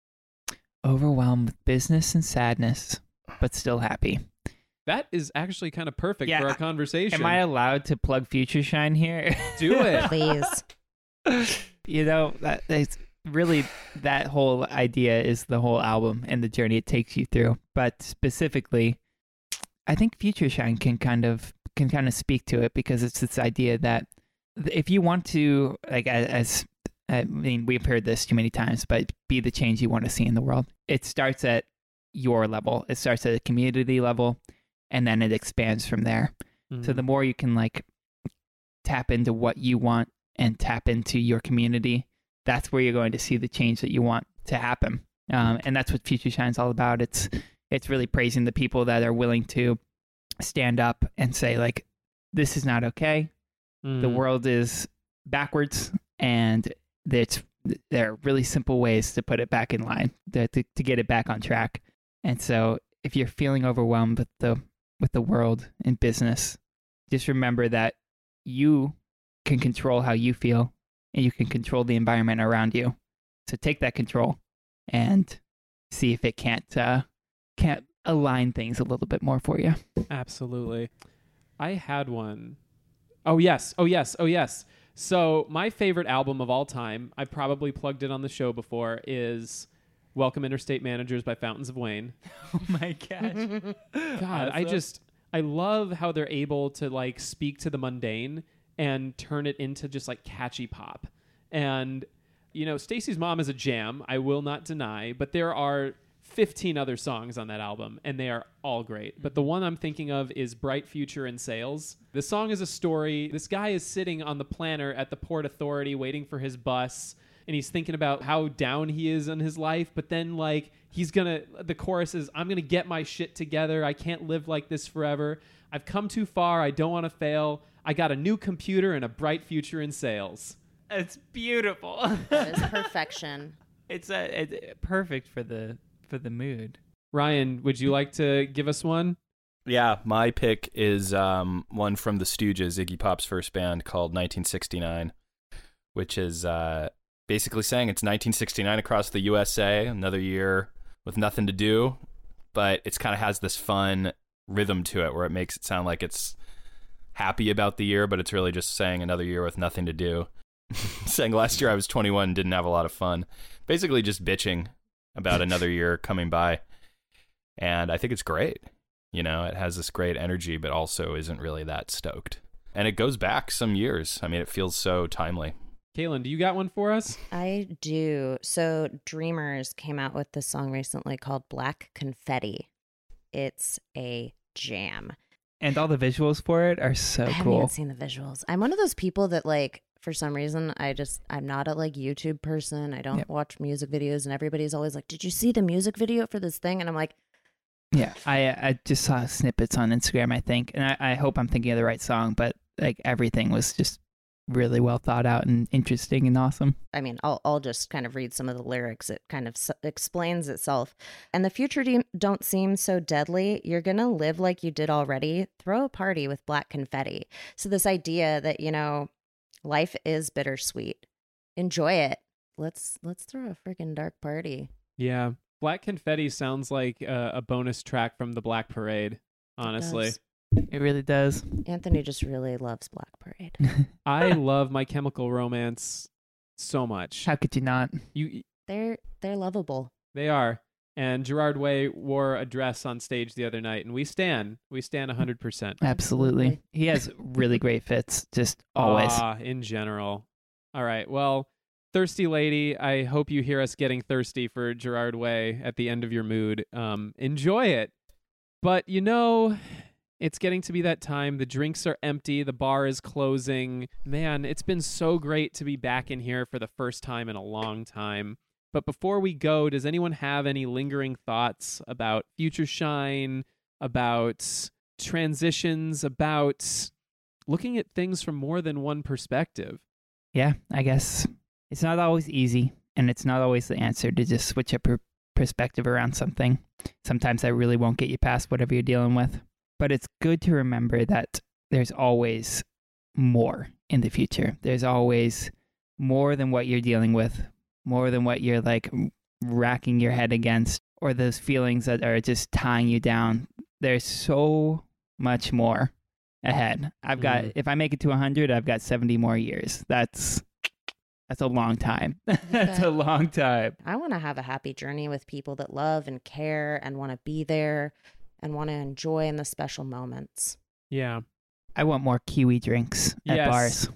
Overwhelmed with business and sadness, but still happy. That is actually kind of perfect Yeah, for our conversation. Am I allowed to plug Future Shine here? Do it. Please. you know, that it's really that whole idea is the whole album and the journey it takes you through. But specifically, I think Future Shine can kind of can kind of speak to it because it's this idea that if you want to like as I mean we've heard this too many times, but be the change you want to see in the world. It starts at your level. It starts at a community level and then it expands from there. So the more you can like tap into what you want and tap into your community, that's where you're going to see the change that you want to happen. Um, and that's what Future Shine's all about. It's it's really praising the people that are willing to stand up and say like, this is not okay. The Mm. world is backwards, and it's there are really simple ways to put it back in line to, to to get it back on track. And so, if you're feeling overwhelmed with the with the world and business, just remember that you can control how you feel and you can control the environment around you. So take that control and see if it can't uh, can't align things a little bit more for you. Absolutely. I had one. Oh yes. Oh yes. Oh yes. So my favorite album of all time, I've probably plugged it on the show before, is Welcome Interstate Managers by Fountains of Wayne. Oh my gosh. God, I just I love how they're able to like speak to the mundane and turn it into just like catchy pop. And you know, Stacy's Mom is a jam, I will not deny, but there are 15 other songs on that album and they are all great. But the mm-hmm. one I'm thinking of is Bright Future in Sales. The song is a story. This guy is sitting on the planner at the Port Authority waiting for his bus and he's thinking about how down he is in his life, but then like he's gonna the chorus is I'm gonna get my shit together. I can't live like this forever. I've come too far. I don't want to fail. I got a new computer and a bright future in sales. It's beautiful. That is perfection. it's a, it's perfect for the for the mood. Ryan, would you like to give us one? Yeah, my pick is um, one from the Stooges, Iggy Pop's first band, called 1969, which is uh, basically saying it's 1969 across the USA, another year with nothing to do, but it's kind of has this fun rhythm to it where it makes it sound like it's happy about the year, but it's really just saying another year with nothing to do. saying last year I was 21 didn't have a lot of fun. Basically just bitching about another year coming by. And I think it's great. You know, it has this great energy, but also isn't really that stoked. And it goes back some years. I mean, it feels so timely. Kaylin, do you got one for us? I do. So Dreamers came out with this song recently called Black Confetti. It's a jam. And all the visuals for it are so I haven't cool. seen the visuals. I'm one of those people that like for some reason I just I'm not a like YouTube person. I don't Yep. watch music videos and everybody's always like, "Did you see the music video for this thing?" And I'm like, Yeah, I uh, I just saw snippets on Instagram, I think, and I, I hope I'm thinking of the right song, but like everything was just really well thought out and interesting and awesome. I mean, I'll I'll just kind of read some of the lyrics. It kind of s- explains itself. And the future de- don't seem so deadly. You're gonna live like you did already. Throw a party with black confetti. So this idea that you know, life is bittersweet. Enjoy it. Let's let's throw a freaking dark party. Yeah. Black Confetti sounds like uh, a bonus track from the Black Parade, honestly. Does. It really does. Anthony just really loves Black Parade. I love My Chemical Romance so much. How could you not? You They're they're lovable. they are. And Gerard Way wore a dress on stage the other night and we stand. We stand 100%. Absolutely. Absolutely. He has really great fits, just always. Ah, in general. All right. Well, thirsty lady, I hope you hear us getting thirsty for Gerard Way at the end of your mood. Um, enjoy it. But you know, it's getting to be that time. The drinks are empty. The bar is closing. Man, it's been so great to be back in here for the first time in a long time. But before we go, does anyone have any lingering thoughts about Future Shine, about transitions, about looking at things from more than one perspective? yeah, I guess it's not always easy, and it's not always the answer to just switch up your perspective around something. Sometimes that really won't get you past whatever you're dealing with. But it's good to remember that there's always more in the future. There's always more than what you're dealing with, more than what you're like racking your head against, or those feelings that are just tying you down. There's so much more ahead. I've got, Mhm. if I make it to 100, I've got 70 more years. That's That's a long time. That's a long time. I want to have a happy journey with people that love and care and want to be there and want to enjoy in the special moments. Yeah. I want more kiwi drinks at Yes. bars.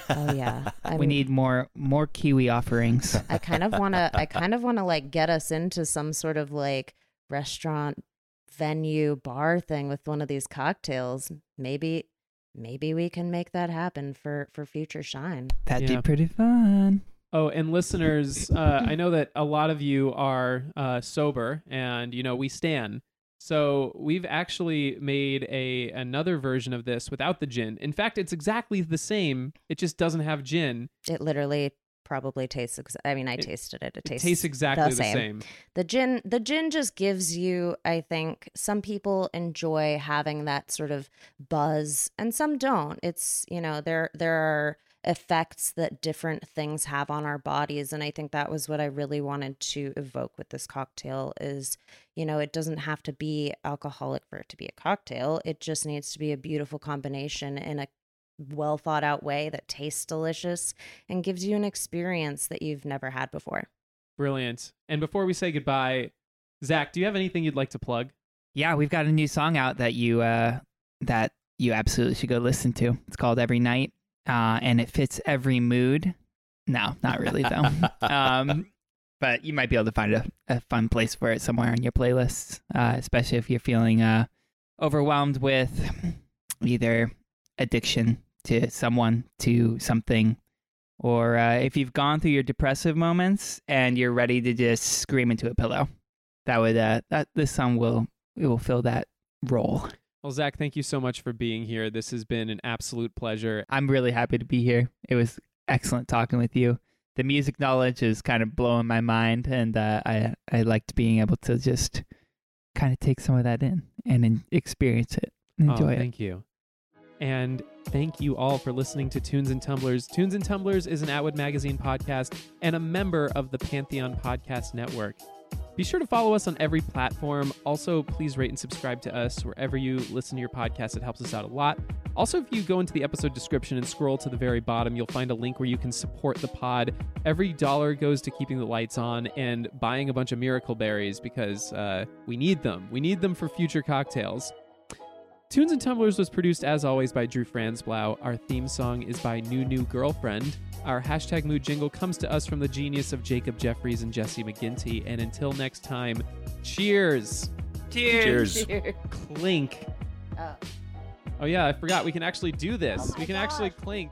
Oh yeah, I we need more more kiwi offerings. I kind of want to. I kind of want to like get us into some sort of like restaurant, venue, bar thing with one of these cocktails. Maybe, maybe we can make that happen for for future shine. That'd Yeah. be pretty fun. Oh, and listeners, uh, I know that a lot of you are uh, sober, and you know we stand. So we've actually made a another version of this without the gin. In fact, it's exactly the same. It just doesn't have gin. It literally probably tastes. Ex- I mean, I It- tasted it. It It tastes, tastes exactly the same. same. The gin, the gin just gives you. I think some people enjoy having that sort of buzz, and some don't. It's you know there there are effects that different things have on our bodies, and I think that was what I really wanted to evoke with this cocktail. Is you know it doesn't have to be alcoholic for it to be a cocktail. It just needs to be a beautiful combination in a well thought out way that tastes delicious and gives you an experience that you've never had before. Brilliant. And before we say goodbye, Zach, do you have anything you'd like to plug? Yeah, we've got a new song out that you uh that you absolutely should go listen to. It's called Every Night, uh, and it fits every mood. No, not really though. um, but you might be able to find a, a fun place for it somewhere on your playlists, uh, especially if you're feeling uh, overwhelmed with either addiction to someone, to something, or uh, if you've gone through your depressive moments and you're ready to just scream into a pillow. That would uh, that this song will it will fill that role. Well, Zach, thank you so much for being here. This has been an absolute pleasure. I'm really happy to be here. It was excellent talking with you. The music knowledge is kind of blowing my mind, and uh, I I liked being able to just kind of take some of that in and en- experience it, and enjoy oh, it. Thank you. And thank you all for listening to Tunes and Tumblers. Tunes and Tumblers is an Atwood Magazine podcast and a member of the Pantheon Podcast Network. Be sure to follow us on every platform. Also, please rate and subscribe to us wherever you listen to your podcast. It helps us out a lot. Also, if you go into the episode description and scroll to the very bottom, you'll find a link where you can support the pod. Every dollar goes to keeping the lights on and buying a bunch of miracle berries because uh, we need them. We need them for future cocktails. Tunes and Tumblers was produced as always by Drew Franzblau. Our theme song is by New New Girlfriend. Our hashtag mood jingle comes to us from the genius of Jacob Jeffries and Jesse McGinty. And until next time, cheers! Cheers. cheers. Clink. Oh. Oh, yeah, I forgot. We can actually do this. Oh we can gosh. actually clink.